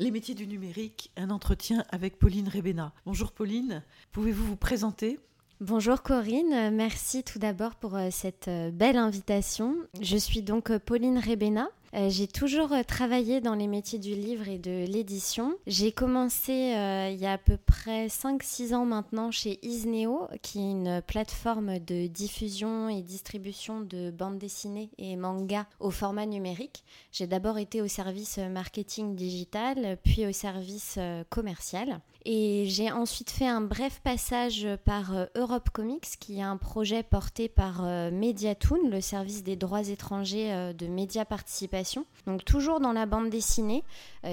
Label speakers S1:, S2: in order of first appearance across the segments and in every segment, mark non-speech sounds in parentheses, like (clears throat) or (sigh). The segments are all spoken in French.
S1: Les métiers du numérique, un entretien avec Pauline Rébéna. Bonjour Pauline, pouvez-vous vous présenter?
S2: Bonjour Corinne, merci tout d'abord pour euh, cette euh, belle invitation. Je suis donc euh, Pauline Rébéna. J'ai toujours travaillé dans les métiers du livre et de l'édition. J'ai commencé il y a à peu près 5-6 ans maintenant chez Isneo, qui est une plateforme de diffusion et distribution de bandes dessinées et mangas au format numérique. J'ai d'abord été au service marketing digital, puis au service commercial. Et j'ai ensuite fait un bref passage par euh, Europe Comics, qui est un projet porté par euh, Mediatoon, le service des droits étrangers euh, de Média Participation. Donc toujours dans la bande dessinée,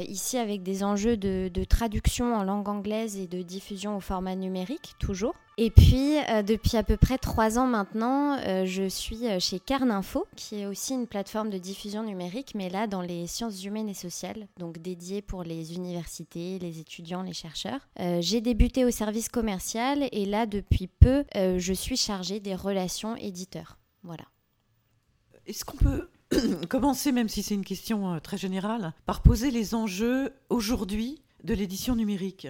S2: ici avec des enjeux de traduction en langue anglaise et de diffusion au format numérique, toujours. Et puis, euh, depuis à peu près trois ans maintenant, euh, je suis euh, chez Carninfo, qui est aussi une plateforme de diffusion numérique, mais là dans les sciences humaines et sociales, donc dédiée pour les universités, les étudiants, les chercheurs. J'ai débuté au service commercial et là, depuis peu, je suis chargée des relations éditeurs. Voilà.
S1: Est-ce qu'on peut (clears throat) commencer, même si c'est une question très générale, par poser les enjeux aujourd'hui de l'édition numérique?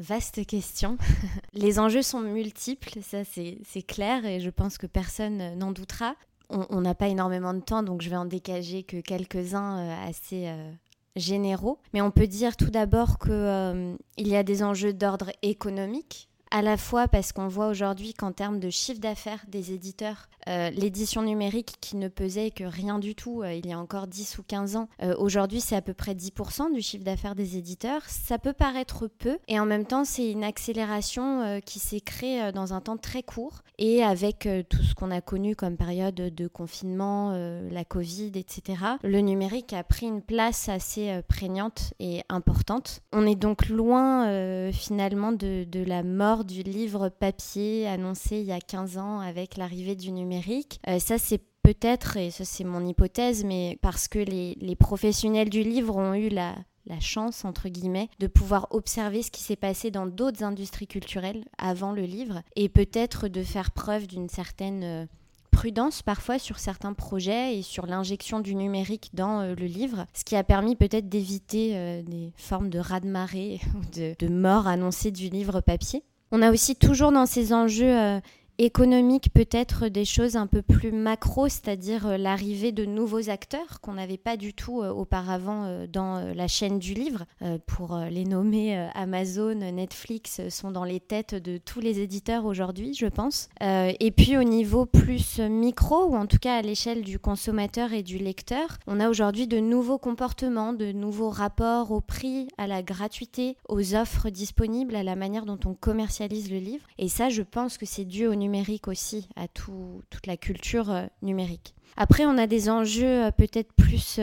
S2: Vaste question. (laughs) Les enjeux sont multiples, ça c'est clair et je pense que personne n'en doutera. On n'a pas énormément de temps, donc je vais en dégager que quelques-uns euh, assez euh, généraux. Mais on peut dire tout d'abord qu'il euh, y a des enjeux d'ordre économique, à la fois parce qu'on voit aujourd'hui qu'en termes de chiffre d'affaires des éditeurs, euh, l'édition numérique qui ne pesait que rien du tout euh, il y a encore 10 ou 15 ans, euh, aujourd'hui c'est à peu près 10% du chiffre d'affaires des éditeurs. Ça peut paraître peu et en même temps c'est une accélération qui s'est créée dans un temps très court et avec tout ce qu'on a connu comme période de confinement, la Covid, etc. Le numérique a pris une place assez prégnante et importante. On est donc loin finalement de, de la mort du livre papier annoncé il y a 15 ans avec l'arrivée du numérique euh, ça, c'est peut-être, et ça c'est mon hypothèse, mais parce que les, professionnels du livre ont eu la, chance, entre guillemets, de pouvoir observer ce qui s'est passé dans d'autres industries culturelles avant le livre, et peut-être de faire preuve d'une certaine euh, prudence parfois sur certains projets et sur l'injection du numérique dans euh, le livre, ce qui a permis peut-être d'éviter des formes de raz-de-marée (laughs) ou de, de mort annoncée du livre papier. On a aussi toujours dans ces enjeux économique peut-être des choses un peu plus macro, c'est-à-dire euh, l'arrivée de nouveaux acteurs qu'on n'avait pas du tout euh, auparavant euh, dans la chaîne du livre. Pour les nommer, Amazon, Netflix sont dans les têtes de tous les éditeurs aujourd'hui, je pense. Et puis au niveau plus micro, ou en tout cas à l'échelle du consommateur et du lecteur, on a aujourd'hui de nouveaux comportements, de nouveaux rapports au prix, à la gratuité, aux offres disponibles, à la manière dont on commercialise le livre. Et ça, je pense que c'est dû au numérique aussi, à tout, toute la culture euh, numérique. Après, on a des enjeux euh, peut-être plus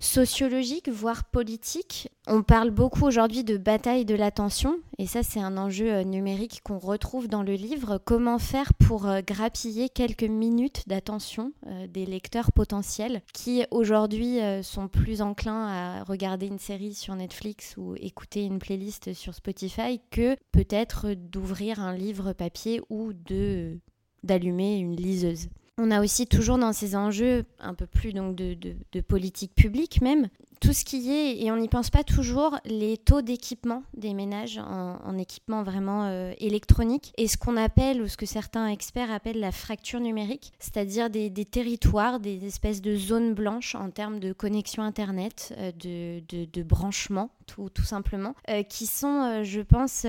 S2: euh, sociologiques, voire politiques. On parle beaucoup aujourd'hui de bataille de l'attention, et ça c'est un enjeu numérique qu'on retrouve dans le livre. Comment faire pour grappiller quelques minutes d'attention des lecteurs potentiels qui aujourd'hui sont plus enclins à regarder une série sur Netflix ou écouter une playlist sur Spotify que peut-être d'ouvrir un livre papier ou de d'allumer une liseuse. On a aussi toujours dans ces enjeux un peu plus donc de, politique publique même, tout ce qui est, et on n'y pense pas toujours, les taux d'équipement des ménages en, équipement vraiment euh, électronique, et ce qu'on appelle, ou ce que certains experts appellent la fracture numérique, c'est-à-dire des, territoires, des espèces de zones blanches en termes de connexion Internet, euh, de, branchement, tout, tout simplement, euh, qui sont, je pense,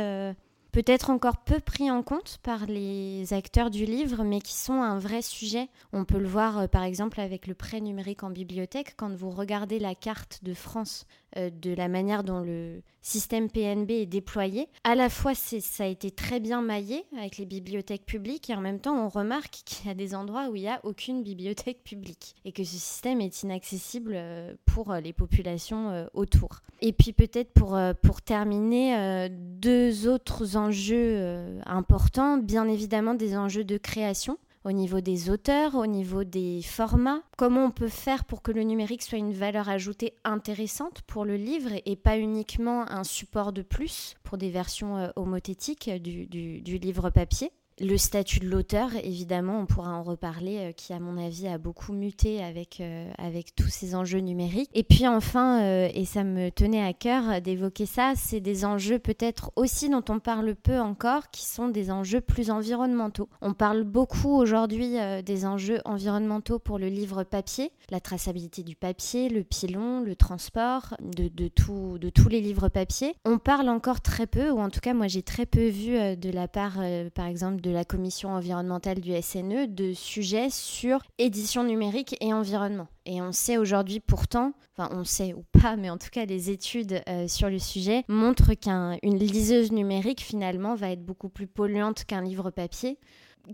S2: peut-être encore peu pris en compte par les acteurs du livre, mais qui sont un vrai sujet. On peut le voir euh, par exemple avec le prêt numérique en bibliothèque. Quand vous regardez la carte de France euh, de la manière dont le système PNB est déployé, à la fois ça a été très bien maillé avec les bibliothèques publiques et en même temps on remarque qu'il y a des endroits où il n'y a aucune (laughs) bibliothèque publique et que ce système est inaccessible euh, pour les populations autour. Et puis peut-être pour, pour terminer, deux autres enjeux importants, bien évidemment des enjeux de création au niveau des auteurs, au niveau des formats. Comment on peut faire pour que le numérique soit une valeur ajoutée intéressante pour le livre et pas uniquement un support de plus pour des versions euh, homothétiques du, livre papier? Le statut de l'auteur, évidemment, on pourra en reparler, euh, qui à mon avis a beaucoup muté avec, euh, avec tous ces enjeux numériques. Et puis enfin, euh, et ça me tenait à cœur d'évoquer ça, c'est des enjeux peut-être aussi dont on parle peu encore, qui sont des enjeux plus environnementaux. On parle beaucoup aujourd'hui des enjeux environnementaux pour le livre papier, la traçabilité du papier, le pilon, le transport, de, de, tout, de tous les livres papier. On parle encore très peu, ou en tout cas moi j'ai très peu vu de la part, par exemple, de la commission environnementale du SNE de sujets sur édition numérique et environnement. Et on sait aujourd'hui pourtant, enfin on sait ou pas, mais en tout cas les études euh, sur le sujet montrent qu'une liseuse numérique finalement va être beaucoup plus polluante qu'un livre papier.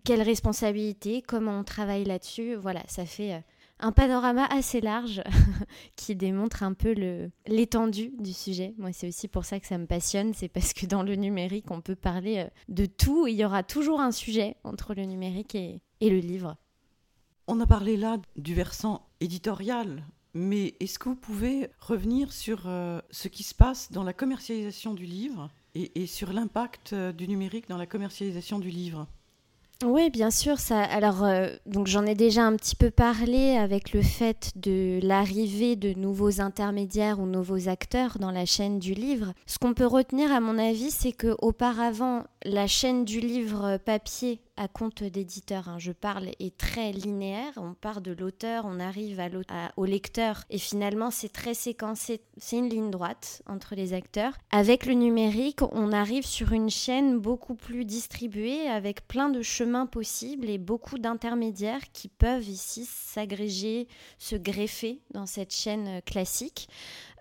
S2: Quelle responsabilité Comment on travaille là-dessus? Voilà, ça fait... Euh, un panorama assez large (laughs) qui démontre un peu l'étendue du sujet. Moi, c'est aussi pour ça que ça me passionne, c'est parce que dans le numérique, on peut parler euh, de tout. Il y aura toujours un sujet entre le numérique et, le livre.
S1: On a parlé là du versant éditorial, mais est-ce que vous pouvez revenir sur euh, ce qui se passe dans la commercialisation du livre et, sur l'impact euh, du numérique dans la commercialisation du livre?
S2: Oui, bien sûr. Alors, euh, donc j'en ai déjà un petit peu parlé avec le fait de l'arrivée de nouveaux intermédiaires ou nouveaux acteurs dans la chaîne du livre. Ce qu'on peut retenir, à mon avis, c'est que auparavant, la chaîne du livre papier à compte d'éditeur, hein, je parle, est très linéaire. On part de l'auteur, on arrive à au lecteur, et finalement c'est très séquencé. C'est une ligne droite entre les acteurs. Avec le numérique, on arrive sur une chaîne beaucoup plus distribuée, avec plein de chemins possibles et beaucoup d'intermédiaires qui peuvent ici s'agréger, se greffer dans cette chaîne classique.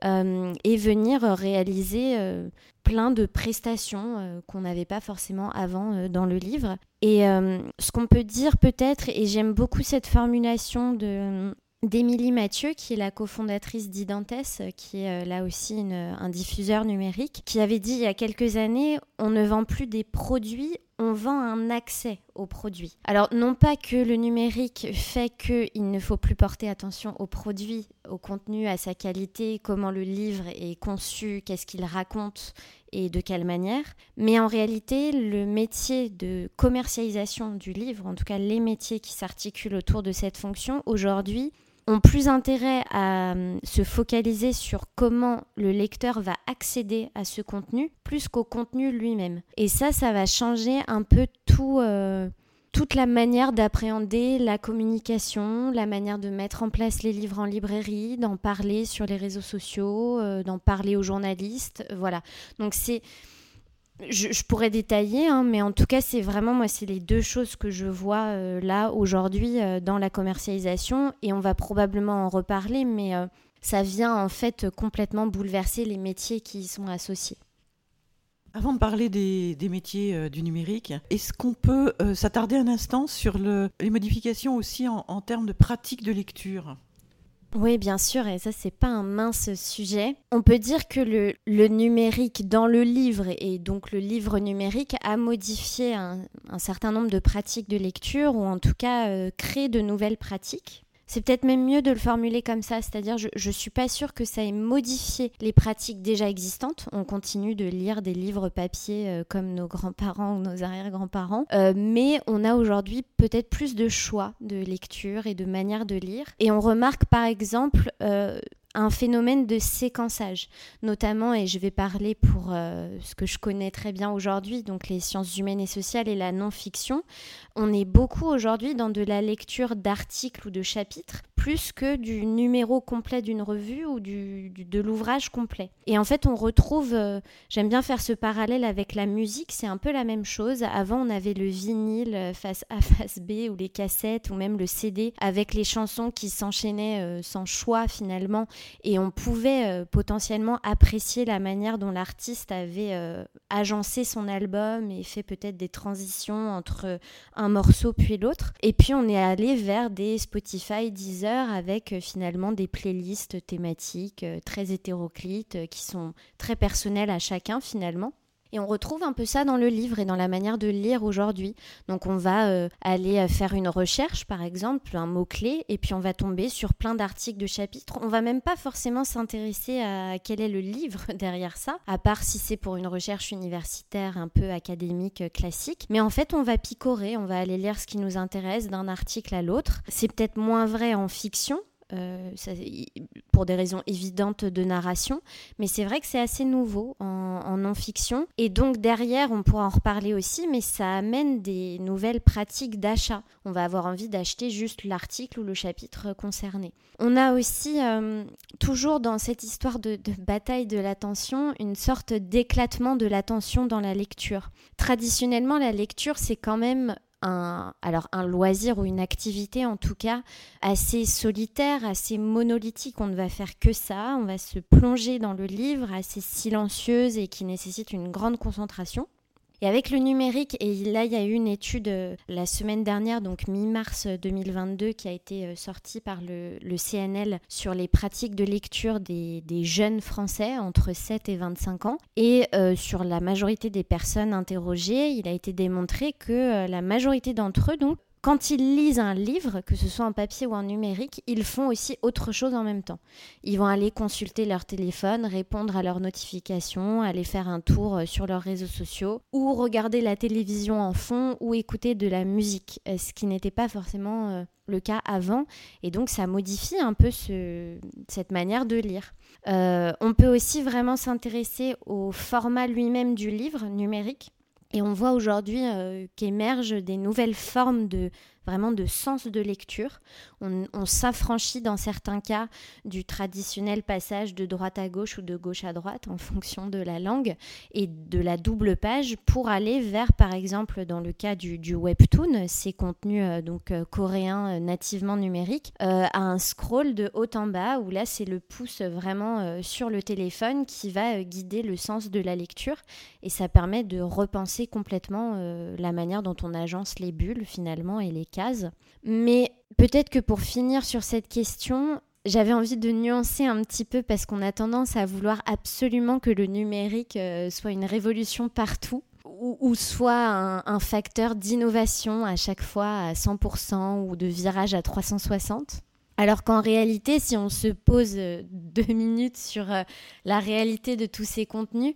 S2: Euh, et venir réaliser euh, plein de prestations euh, qu'on n'avait pas forcément avant dans le livre. Et ce qu'on peut dire peut-être, et j'aime beaucoup cette formulation de d'Émilie Mathieu, qui est la cofondatrice d'Identes, qui est là aussi un diffuseur numérique, qui avait dit il y a quelques années, on ne vend plus des produits, on vend un accès aux produits. Alors non pas que le numérique fait qu'il ne faut plus porter attention aux produits, au contenu, à sa qualité, comment le livre est conçu, qu'est-ce qu'il raconte et de quelle manière, mais en réalité le métier de commercialisation du livre, en tout cas les métiers qui s'articulent autour de cette fonction, aujourd'hui ont plus intérêt à euh, se focaliser sur comment le lecteur va accéder à ce contenu plus qu'au contenu lui-même. Et ça, ça va changer un peu tout, euh, toute la manière d'appréhender la communication, la manière de mettre en place les livres en librairie, d'en parler sur les réseaux sociaux, euh, d'en parler aux journalistes. Voilà. Donc c'est je, pourrais détailler, hein, mais en tout cas, c'est vraiment, moi, c'est les deux choses que je vois euh, là, aujourd'hui, euh, dans la commercialisation, et on va probablement en reparler, mais euh, ça vient en fait complètement bouleverser les métiers qui y sont associés.
S1: Avant de parler des, métiers du numérique, est-ce qu'on peut s'attarder un instant sur le, les modifications aussi en, en termes de pratique de lecture?
S2: Oui, bien sûr, et ça, c'est pas un mince sujet. On peut dire que le, numérique dans le livre, et donc le livre numérique, a modifié un, un certain nombre de pratiques de lecture, ou en tout cas euh, créé de nouvelles pratiques. C'est peut-être même mieux de le formuler comme ça, c'est-à-dire je ne suis pas sûre que ça ait modifié les pratiques déjà existantes. On continue de lire des livres papier euh, comme nos grands-parents ou nos arrière-grands-parents, euh, mais on a aujourd'hui peut-être plus de choix de lecture et de manière de lire. Et on remarque par exemple euh, un phénomène de séquençage, notamment, et je vais parler pour ce que je connais très bien aujourd'hui, donc les sciences humaines et sociales et la non-fiction. On est beaucoup aujourd'hui dans de la lecture d'articles ou de chapitres, plus que du numéro complet d'une revue ou du, de l'ouvrage complet. Et en fait, on retrouve, euh, j'aime bien faire ce parallèle avec la musique, c'est un peu la même chose. Avant, on avait le vinyle euh, face A, face B, ou les cassettes, ou même le CD, avec les chansons qui s'enchaînaient sans choix finalement et on pouvait euh, potentiellement apprécier la manière dont l'artiste avait euh, agencé son album et fait peut-être des transitions entre un morceau puis l'autre. Et puis on est allé vers des Spotify, Deezer avec euh, finalement des playlists thématiques très hétéroclites qui sont très personnelles à chacun finalement. Et on retrouve un peu ça dans le livre et dans la manière de lire aujourd'hui. Donc on va euh, aller euh, faire une recherche, par exemple, un mot-clé, et puis on va tomber sur plein d'articles de chapitres. On va même pas forcément s'intéresser à quel est le livre (laughs) derrière ça, à part si c'est pour une recherche universitaire un peu académique euh, classique. Mais en fait, on va picorer, on va aller lire ce qui nous intéresse d'un article à l'autre. C'est peut-être moins vrai en fiction, euh, pour des raisons évidentes de narration, mais c'est vrai que c'est assez nouveau en, non-fiction. Et donc derrière, on pourra en reparler aussi, mais ça amène des nouvelles pratiques d'achat. On va avoir envie d'acheter juste l'article ou le chapitre concerné. On a aussi, euh, toujours dans cette histoire de, de bataille de l'attention, une sorte d'éclatement de l'attention dans la lecture. Traditionnellement, la lecture, c'est quand même un, alors un loisir ou une activité en tout cas assez solitaire, assez monolithique. On ne va faire que ça, on va se plonger dans le livre, assez silencieuse et qui nécessite une grande concentration. Et avec le numérique, et là il y a eu une étude euh, la semaine dernière, donc mi-mars 2022, qui a été euh, sortie par le, CNL sur les pratiques de lecture des, jeunes Français entre 7 et 25 ans. Et euh, sur la majorité des personnes interrogées, il a été démontré que la majorité d'entre eux donc, quand ils lisent un livre, que ce soit en papier ou en numérique, ils font aussi autre chose en même temps. Ils vont aller consulter leur téléphone, répondre à leurs notifications, aller faire un tour euh, sur leurs réseaux sociaux, ou regarder la télévision en fond, ou écouter de la musique, euh, ce qui n'était pas forcément euh, le cas avant. Et donc ça modifie un peu cette manière de lire. on peut aussi vraiment s'intéresser au format lui-même du livre numérique. Et on voit aujourd'hui euh, qu'émergent des nouvelles formes de vraiment de sens de lecture. On, s'affranchit dans certains cas du traditionnel passage de droite à gauche ou de gauche à droite en fonction de la langue et de la double page pour aller vers, par exemple, dans le cas du, webtoon, ces contenus euh, donc euh, coréens euh, nativement numériques, à un scroll de haut en bas où là c'est le pouce vraiment sur le téléphone qui va guider le sens de la lecture et ça permet de repenser complètement la manière dont on agence les bulles finalement et les mais peut-être que pour finir sur cette question, j'avais envie de nuancer un petit peu parce qu'on a tendance à vouloir absolument que le numérique euh, soit une révolution partout ou, soit un, facteur d'innovation à chaque fois à 100% ou de virage à 360. Alors qu'en réalité, si on se pose euh, (laughs) deux minutes sur euh, la réalité de tous ces contenus,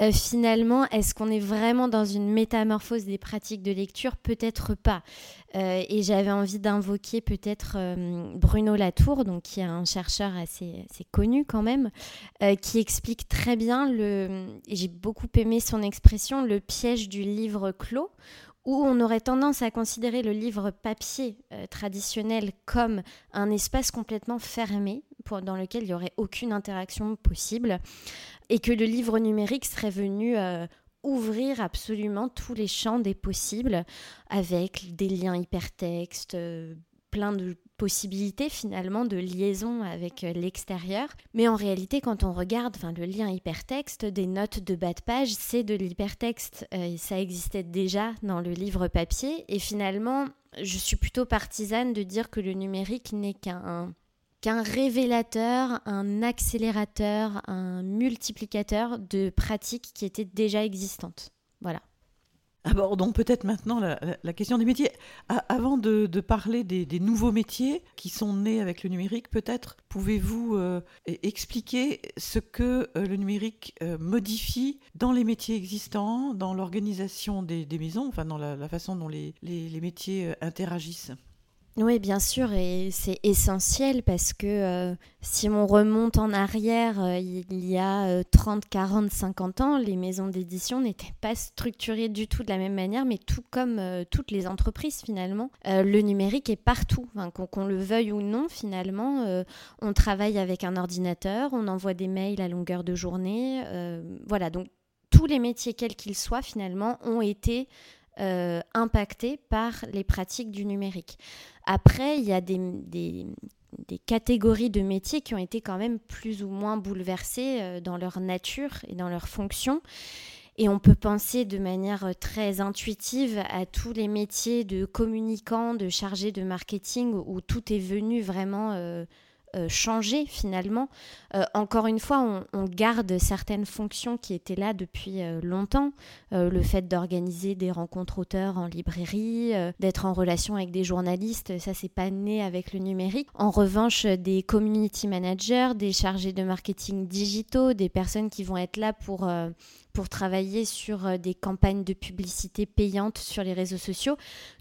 S2: euh, finalement, est-ce qu'on est vraiment dans une métamorphose des pratiques de lecture? Peut-être pas. et j'avais envie d'invoquer peut-être Bruno Latour, donc qui est un chercheur assez, connu quand même, qui explique très bien le, j'ai beaucoup aimé son expression, le piège du livre clos où on aurait tendance à considérer le livre papier euh, traditionnel comme un espace complètement fermé dans lequel il n'y aurait aucune interaction possible et que le livre numérique serait venu euh, ouvrir absolument tous les champs des possibles avec des liens hypertextes, euh, plein de possibilité finalement de liaison avec euh, l'extérieur. Mais en réalité, quand on regarde le lien hypertexte, des notes de bas de page, c'est de l'hypertexte. Euh, ça existait déjà dans le livre papier. Et finalement, je suis plutôt partisane de dire que le numérique n'est qu'un qu'un révélateur, un accélérateur, un multiplicateur de pratiques qui étaient déjà existantes. Voilà.
S1: Abordons peut-être maintenant la, question des métiers. avant de, parler des, nouveaux métiers qui sont nés avec le numérique, peut-être pouvez-vous euh, expliquer ce que euh, le numérique euh, modifie dans les métiers existants, dans l'organisation des, maisons, enfin dans la, façon dont les métiers interagissent?
S2: Oui, bien sûr, et c'est essentiel parce que euh, si on remonte en arrière, euh, il y a 30, 40, 50 ans, les maisons d'édition n'étaient pas structurées du tout de la même manière, mais tout comme euh, toutes les entreprises finalement. le numérique est partout, qu'on le veuille ou non finalement. on travaille avec un ordinateur, on envoie des mails à longueur de journée. voilà, donc tous les métiers, quels qu'ils soient finalement, ont été impactés par les pratiques du numérique. Après, il y a des, catégories de métiers qui ont été quand même plus ou moins bouleversées euh, dans leur nature et dans leur fonction. Et on peut penser de manière très intuitive à tous les métiers de communicants, de chargés de marketing, où tout est venu vraiment euh, euh, changé finalement. Euh, encore une fois, on, garde certaines fonctions qui étaient là depuis longtemps. le fait d'organiser des rencontres auteurs en librairie, d'être en relation avec des journalistes, ça c'est pas né avec le numérique. En revanche, des community managers, des chargés de marketing digitaux, des personnes qui vont être là pour pour travailler sur euh, des campagnes de publicité payantes sur les réseaux sociaux.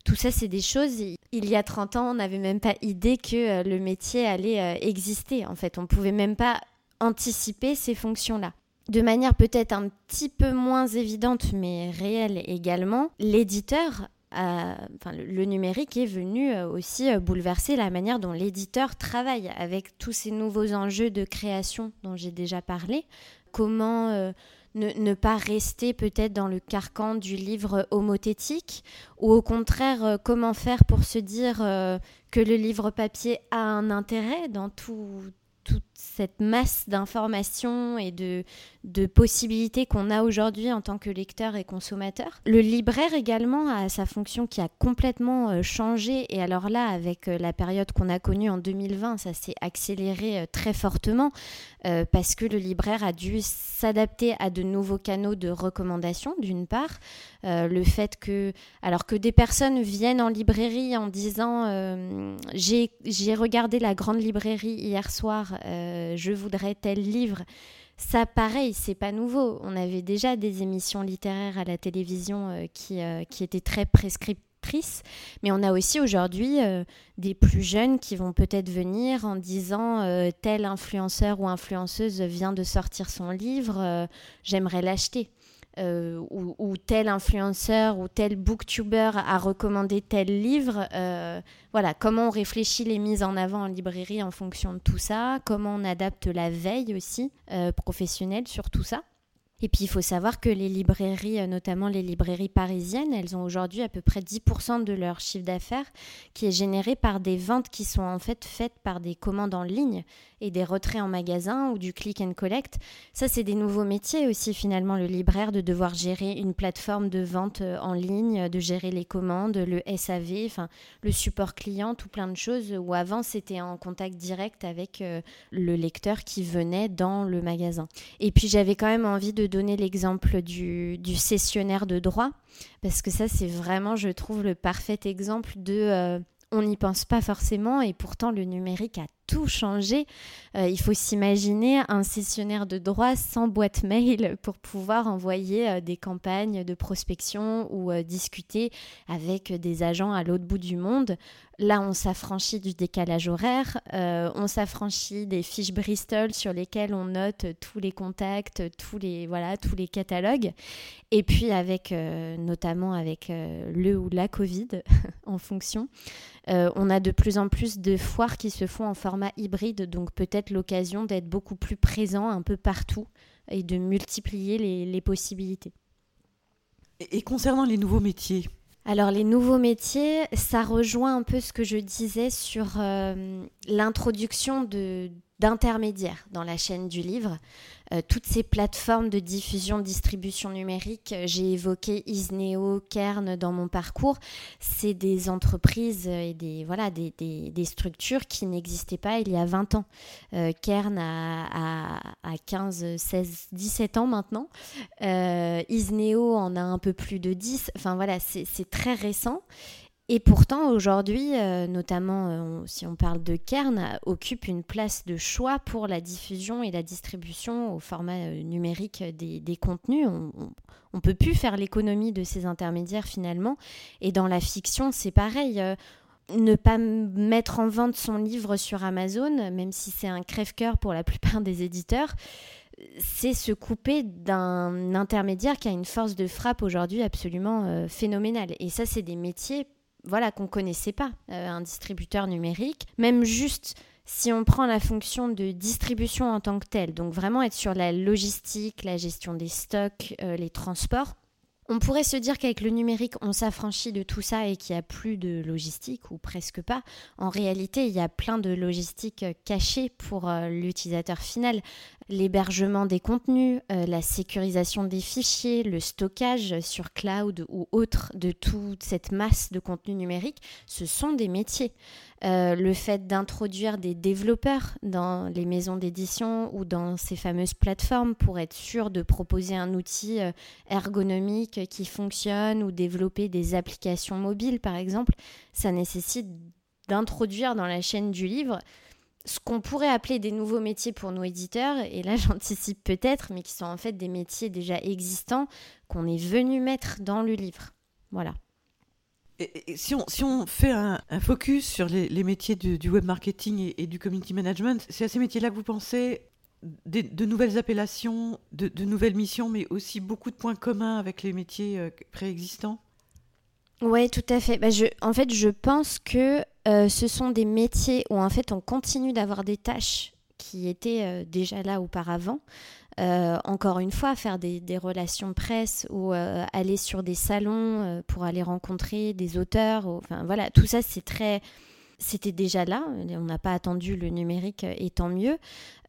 S2: Tout ça, c'est des choses, il y a 30 ans, on n'avait même pas idée que euh, le métier allait euh, exister. En fait, on ne pouvait même pas anticiper ces fonctions-là. De manière peut-être un petit peu moins évidente, mais réelle également, l'éditeur enfin, le, numérique est venu aussi bouleverser la manière dont l'éditeur travaille avec tous ces nouveaux enjeux de création dont j'ai déjà parlé. Comment ne, pas rester peut-être dans le carcan du livre homothétique ou au contraire euh, comment faire pour se dire euh, que le livre papier a un intérêt dans tout, toute cette masse d'informations et de, de possibilités qu'on a aujourd'hui en tant que lecteur et consommateur. Le libraire également a sa fonction qui a complètement euh, changé et alors là avec euh, la période qu'on a connue en 2020 ça s'est accéléré euh, très fortement parce que le libraire a dû s'adapter à de nouveaux canaux de recommandation d'une part le fait que alors que des personnes viennent en librairie en disant j'ai regardé la grande librairie hier soir je voudrais tel livre ça, pareil, c'est pas nouveau. On avait déjà des émissions littéraires à la télévision euh, qui, euh, qui étaient très prescriptrices, mais on a aussi aujourd'hui euh, des plus jeunes qui vont peut-être venir en disant tel influenceur ou influenceuse vient de sortir son livre, j'aimerais l'acheter. Euh, ou, tel influenceur ou tel booktuber a recommandé tel livre. Euh, voilà, comment on réfléchit les mises en avant en librairie en fonction de tout ça, comment on adapte la veille aussi euh, professionnelle sur tout ça. Et puis il faut savoir que les librairies, euh, notamment les librairies parisiennes, elles ont aujourd'hui à peu près 10% de leur chiffre d'affaires qui est généré par des ventes qui sont en fait faites par des commandes en ligne et des retraits en magasin ou du click and collect. Ça, c'est des nouveaux métiers aussi finalement, le libraire, de devoir gérer une plateforme de vente euh, en ligne, de gérer les commandes, le SAV, enfin le support client, tout plein de choses où avant c'était en contact direct avec euh, le lecteur qui venait dans le magasin. Et puis j'avais quand même envie de donner l'exemple du, du, cessionnaire de droit, parce que ça, c'est vraiment, je trouve, le parfait exemple de... Euh, on n'y pense pas forcément et pourtant le numérique a tout changé. Euh, il faut s'imaginer un cessionnaire de droit sans boîte mail pour pouvoir envoyer euh, des campagnes de prospection ou discuter avec des agents à l'autre bout du monde. Là, on s'affranchit du décalage horaire, euh, on s'affranchit des fiches Bristol sur lesquelles on note tous les contacts, tous les, voilà, tous les catalogues. Et puis, avec, euh, notamment avec euh, le ou la Covid, (laughs) en fonction, on a de plus en plus de foires qui se font en format hybride, donc peut-être l'occasion d'être beaucoup plus présent un peu partout et de multiplier les, possibilités.
S1: et concernant les nouveaux métiers,
S2: alors les nouveaux métiers, ça rejoint un peu ce que je disais sur euh, l'introduction de d'intermédiaires dans la chaîne du livre. Euh, toutes ces plateformes de diffusion, distribution numérique, euh, j'ai évoqué Isneo, Kern dans mon parcours, c'est des entreprises et des, voilà, des, structures qui n'existaient pas il y a 20 ans. Euh, Kern a, a, 15, 16, 17 ans maintenant. Isneo en a un peu plus de 10. Enfin voilà, c'est très récent. Et pourtant, aujourd'hui, euh, notamment euh, si on parle de Kern, occupe une place de choix pour la diffusion et la distribution au format euh, numérique des, contenus. On ne peut plus faire l'économie de ces intermédiaires finalement. Et dans la fiction, c'est pareil. ne pas mettre en vente son livre sur Amazon, même si c'est un crève-cœur pour la plupart des éditeurs, c'est se couper d'un intermédiaire qui a une force de frappe aujourd'hui absolument phénoménale. Et ça, c'est des métiers voilà qu'on connaissait pas euh, un distributeur numérique. Même juste si on prend la fonction de distribution en tant que telle donc vraiment être sur la logistique la gestion des stocks euh, les transports on pourrait se dire qu'avec le numérique, on s'affranchit de tout ça et qu'il n'y a plus de logistique, ou presque pas. En réalité, il y a plein de logistique cachée pour euh, l'utilisateur final. l'hébergement des contenus, euh, la sécurisation des fichiers, le stockage sur cloud ou autre de toute cette masse de contenu numérique, ce sont des métiers. Euh, le fait d'introduire des développeurs dans les maisons d'édition ou dans ces fameuses plateformes pour être sûr de proposer un outil euh, ergonomique qui fonctionne ou développer des applications mobiles par exemple, ça nécessite d'introduire dans la chaîne du livre ce qu'on pourrait appeler des nouveaux métiers pour nos éditeurs, et là (laughs) j'anticipe peut-être, mais qui sont en fait des métiers déjà existants qu'on est venu mettre dans le livre. Voilà.
S1: Si, on, si on fait un, focus sur les, métiers du, web marketing et, du community management, c'est à ces métiers-là que vous pensez de nouvelles appellations, de, nouvelles missions, mais aussi beaucoup de points communs avec les métiers euh, préexistants?
S2: Oui, tout à fait. Bah, en fait, je pense que euh, ce sont des métiers où en fait on continue d'avoir des tâches qui étaient euh, déjà là auparavant. Euh, encore une fois, faire des, des relations presse ou aller sur des salons pour aller rencontrer des auteurs. enfin voilà, tout ça c'est très c'était déjà là, on n'a pas attendu le numérique et tant mieux.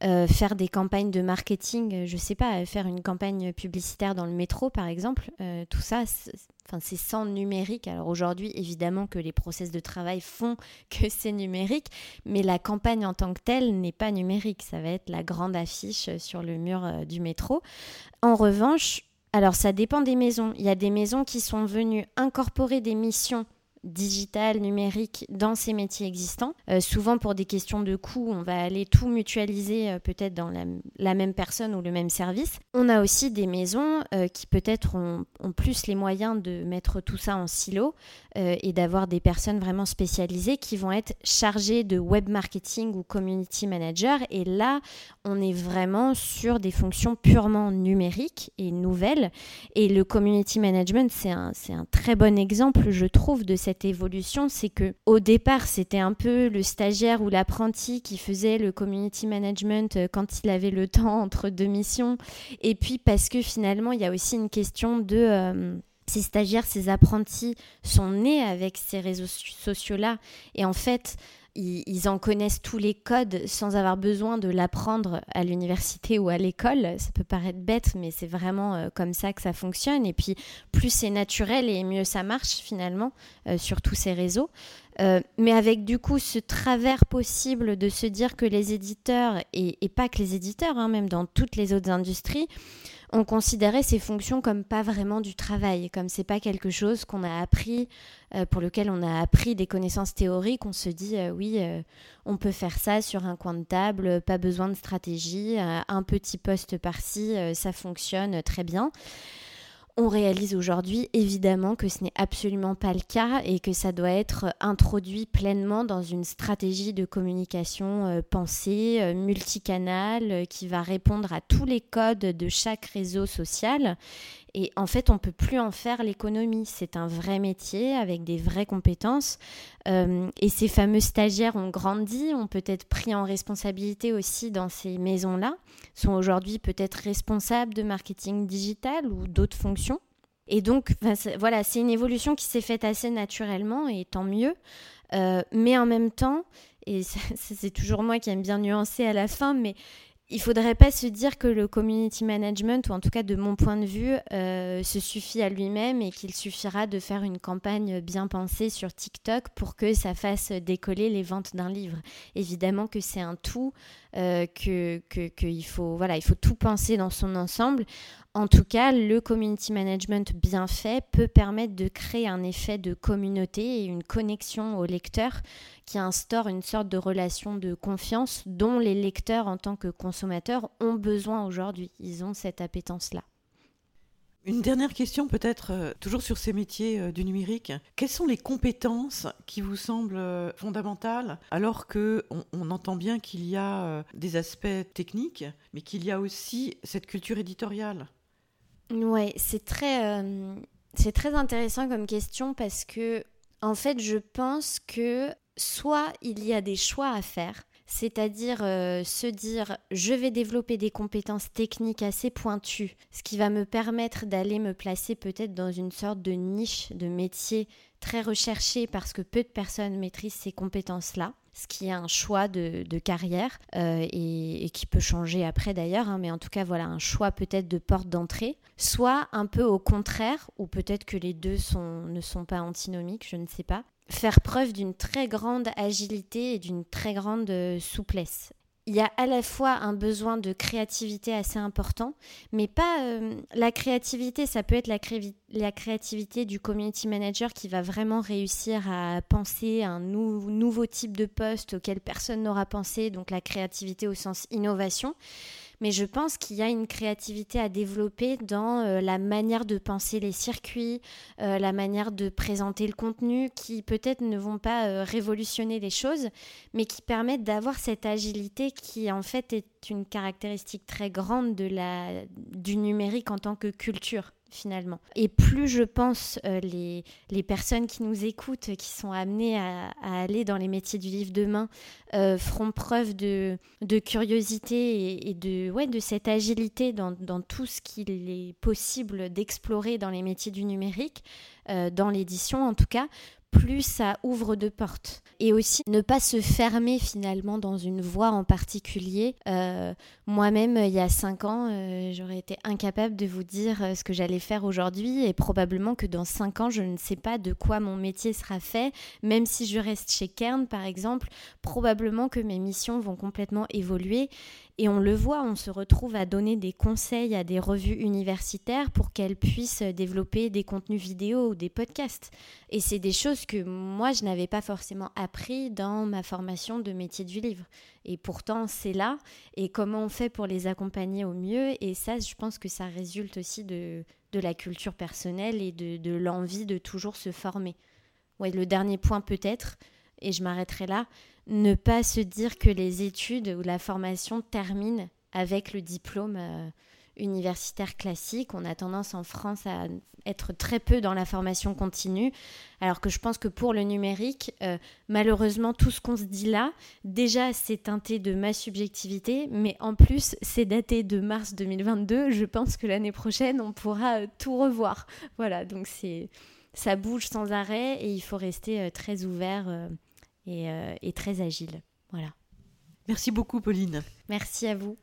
S2: faire des campagnes de marketing, je ne sais pas, faire une campagne publicitaire dans le métro par exemple, tout ça, c'est sans numérique. Alors aujourd'hui, évidemment que les process de travail font (laughs) que c'est numérique, mais la campagne en tant que telle n'est pas numérique. Ça va être la grande affiche sur le mur euh, du métro. En revanche, alors ça dépend des maisons. Il y a des maisons qui sont venues incorporer des missions digital, numérique dans ces métiers existants. Euh, souvent pour des questions de coût, on va aller tout mutualiser euh, peut-être dans la, même personne ou le même service. On a aussi des maisons euh, qui peut-être ont, plus les moyens de mettre tout ça en silo et d'avoir des personnes vraiment spécialisées qui vont être chargées de web marketing ou community manager. Et là, on est vraiment sur des fonctions purement numériques et nouvelles. Et le community management, c'est un, un très bon exemple, je trouve, de cette évolution, c'est que au départ, c'était un peu le stagiaire ou l'apprenti qui faisait le community management euh, quand il avait le temps entre deux missions. Et puis parce que finalement, il y a aussi une question de euh, ces stagiaires, ces apprentis sont nés avec ces réseaux sociaux-là. Et en fait, ils, en connaissent tous les codes sans avoir besoin de l'apprendre à l'université ou à l'école. Ça peut paraître bête, mais c'est vraiment euh, comme ça que ça fonctionne. Et puis, plus c'est naturel et mieux ça marche finalement euh, sur tous ces réseaux. Euh, mais avec du coup ce travers possible de se dire que les éditeurs, et, pas que les éditeurs, hein, même dans toutes les autres industries, on considérait ces fonctions comme pas vraiment du travail, comme c'est pas quelque chose qu'on a appris, euh, pour lequel on a appris des connaissances théoriques, on se dit euh, oui, euh, on peut faire ça sur un coin de table, pas besoin de stratégie, un petit poste par-ci, ça fonctionne très bien. On réalise aujourd'hui évidemment que ce n'est absolument pas le cas et que ça doit être introduit pleinement dans une stratégie de communication euh, pensée, euh, multicanale, euh, qui va répondre à tous les codes de chaque réseau social et en fait, on peut plus en faire l'économie. C'est un vrai métier avec des vraies compétences. Euh, et ces fameux stagiaires ont grandi, ont peut-être pris en responsabilité aussi dans ces maisons-là, sont aujourd'hui peut-être responsables de marketing digital ou d'autres fonctions. Et donc, voilà, c'est une évolution qui s'est faite assez naturellement et tant mieux. Euh, mais en même temps, et (laughs) c'est toujours moi qui aime bien nuancer à la fin, mais il faudrait pas se dire que le community management, ou en tout cas de mon point de vue, euh, se suffit à lui-même et qu'il suffira de faire une campagne bien pensée sur TikTok pour que ça fasse décoller les ventes d'un livre. Évidemment que c'est un tout, euh, que, que, faut, voilà, il faut tout penser dans son ensemble. En tout cas, le community management bien fait peut permettre de créer un effet de communauté et une connexion au lecteur qui instaure une sorte de relation de confiance dont les lecteurs en tant que consommateurs ont besoin aujourd'hui. Ils ont cette appétence-là.
S1: Une dernière question peut-être, euh, toujours sur ces métiers euh, du numérique. Quelles sont les compétences qui vous semblent euh, fondamentales alors que on entend bien qu'il y a des aspects techniques, mais qu'il y a aussi cette culture éditoriale?
S2: Ouais, c'est très, c'est très intéressant comme question parce que, en fait, je pense que soit il y a des choix à faire, c'est-à-dire euh, se dire je vais développer des compétences techniques assez pointues, ce qui va me permettre d'aller me placer peut-être dans une sorte de niche de métier très recherché parce que peu de personnes maîtrisent ces compétences-là. ce qui est un choix de, carrière euh, et, qui peut changer après d'ailleurs, hein, mais en tout cas voilà un choix peut-être de porte d'entrée, soit un peu au contraire, ou peut-être que les deux ne sont pas antinomiques, je ne sais pas, faire preuve d'une très grande agilité et d'une très grande euh, souplesse. Il y a à la fois un besoin de créativité assez important, mais pas euh, la créativité, ça peut être la, la, créativité du community manager qui va vraiment réussir à penser un nouveau type de poste auquel personne n'aura pensé, donc la créativité au sens innovation mais je pense qu'il y a une créativité à développer dans euh, la manière de penser les circuits, euh, la manière de présenter le contenu, qui peut-être ne vont pas euh, révolutionner les choses, mais qui permettent d'avoir cette agilité qui en fait est une caractéristique très grande de la, du numérique en tant que culture finalement. Et plus je pense euh, les, les, personnes qui nous écoutent, qui sont amenées à, aller dans les métiers du livre demain, euh, feront preuve de, de curiosité et, de, ouais, de cette agilité dans, dans tout ce qu'il est possible d'explorer dans les métiers du numérique, euh, dans l'édition en tout cas, plus ça ouvre de portes. Et aussi ne pas se fermer finalement dans une voie en particulier. Euh, moi-même, il y a cinq ans, euh, j'aurais été incapable de vous dire euh, ce que j'allais faire aujourd'hui et probablement que dans cinq ans, je ne sais pas de quoi mon métier sera fait. Même si je reste chez Kern, par exemple, probablement que mes missions vont complètement évoluer. Et on le voit, on se retrouve à donner des conseils à des revues universitaires pour qu'elles puissent développer des contenus vidéo ou des podcasts. Et c'est des choses que moi, je n'avais pas forcément appris dans ma formation de métier du livre. Et pourtant, c'est là. Et comment on fait pour les accompagner au mieux? Et ça, je pense que ça résulte aussi de, de la culture personnelle et de, de l'envie de toujours se former. Ouais, le dernier point peut-être, et je m'arrêterai là, ne pas se dire que les études ou la formation terminent avec le diplôme euh, universitaire classique. On a tendance en France à être très peu dans la formation continue, alors que je pense que pour le numérique, euh, malheureusement, tout ce qu'on se dit là, déjà c'est teinté de ma subjectivité, mais en plus c'est daté de mars 2022. Je pense que l'année prochaine, on pourra euh, tout revoir. Voilà, donc c'est ça bouge sans arrêt et il faut rester très ouvert euh, et, très agile. Voilà.
S1: Merci beaucoup, Pauline.
S2: Merci à vous.